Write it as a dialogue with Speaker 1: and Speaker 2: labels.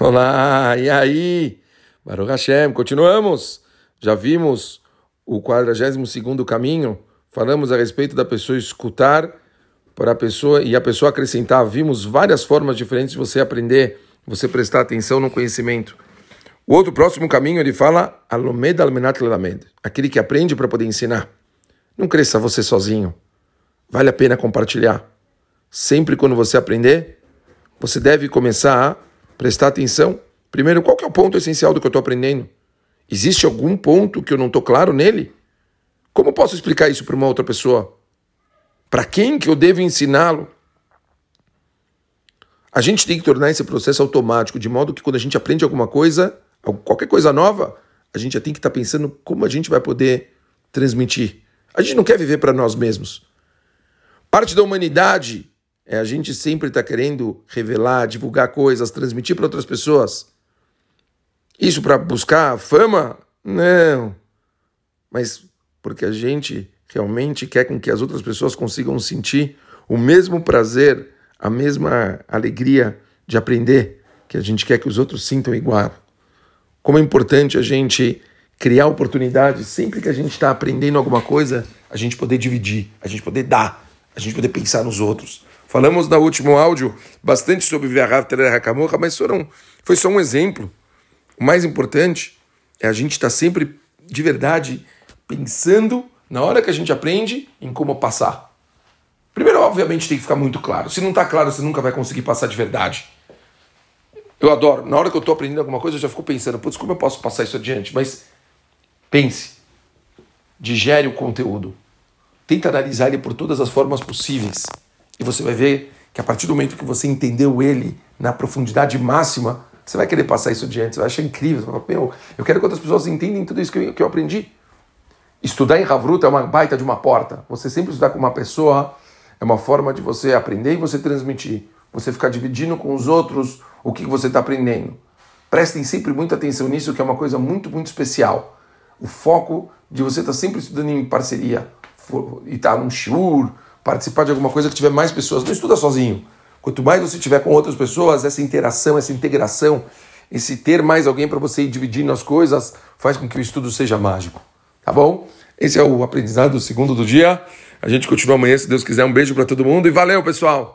Speaker 1: Olá, e aí? Baruch Hashem, continuamos. Já vimos o 42 caminho, falamos a respeito da pessoa escutar para a pessoa e a pessoa acrescentar. Vimos várias formas diferentes de você aprender, você prestar atenção no conhecimento. O outro próximo caminho ele fala Alomed almenat lelamed, aquele que aprende para poder ensinar. Não cresça você sozinho. Vale a pena compartilhar. Sempre quando você aprender, você deve começar a prestar atenção. Primeiro, qual que é o ponto essencial do que eu estou aprendendo? Existe algum ponto que eu não estou claro nele? Como posso explicar isso para uma outra pessoa? Para quem que eu devo ensiná-lo? A gente tem que tornar esse processo automático, de modo que quando a gente aprende alguma coisa, qualquer coisa nova, a gente já tem que estar tá pensando como a gente vai poder transmitir. A gente não quer viver para nós mesmos. Parte da humanidade é, a gente sempre está querendo revelar, divulgar coisas, transmitir para outras pessoas. Isso para buscar fama? Não. Mas porque a gente realmente quer com que as outras pessoas consigam sentir o mesmo prazer, a mesma alegria de aprender que a gente quer que os outros sintam igual. Como é importante a gente criar oportunidades sempre que a gente está aprendendo alguma coisa, a gente poder dividir, a gente poder dar, a gente poder pensar nos outros. Falamos no último áudio bastante sobre Viarav Terer Hakamorra, mas foram, foi só um exemplo. O mais importante é a gente estar tá sempre, de verdade, pensando na hora que a gente aprende em como passar. Primeiro, obviamente, tem que ficar muito claro. Se não está claro, você nunca vai conseguir passar de verdade. Eu adoro. Na hora que eu estou aprendendo alguma coisa, eu já fico pensando, putz, como eu posso passar isso adiante? Mas pense. Digere o conteúdo. Tenta analisar ele por todas as formas possíveis. E você vai ver que a partir do momento que você entendeu ele na profundidade máxima, você vai querer passar isso adiante, você vai achar incrível. Você vai falar, meu, eu quero que outras pessoas entendam tudo isso que eu, que eu aprendi. Estudar em Havruta é uma baita de uma porta. Você sempre estudar com uma pessoa é uma forma de você aprender e você transmitir. Você ficar dividindo com os outros o que você está aprendendo. Prestem sempre muita atenção nisso, que é uma coisa muito, muito especial. O foco de você estar tá sempre estudando em parceria. E estar tá num shiur, participar de alguma coisa que tiver mais pessoas. Não estuda sozinho. Quanto mais você tiver com outras pessoas, essa interação, essa integração, esse ter mais alguém para você ir dividindo as coisas, faz com que o estudo seja mágico. Tá bom? Esse é o aprendizado do segundo do dia. A gente continua amanhã, se Deus quiser. Um beijo para todo mundo e valeu, pessoal!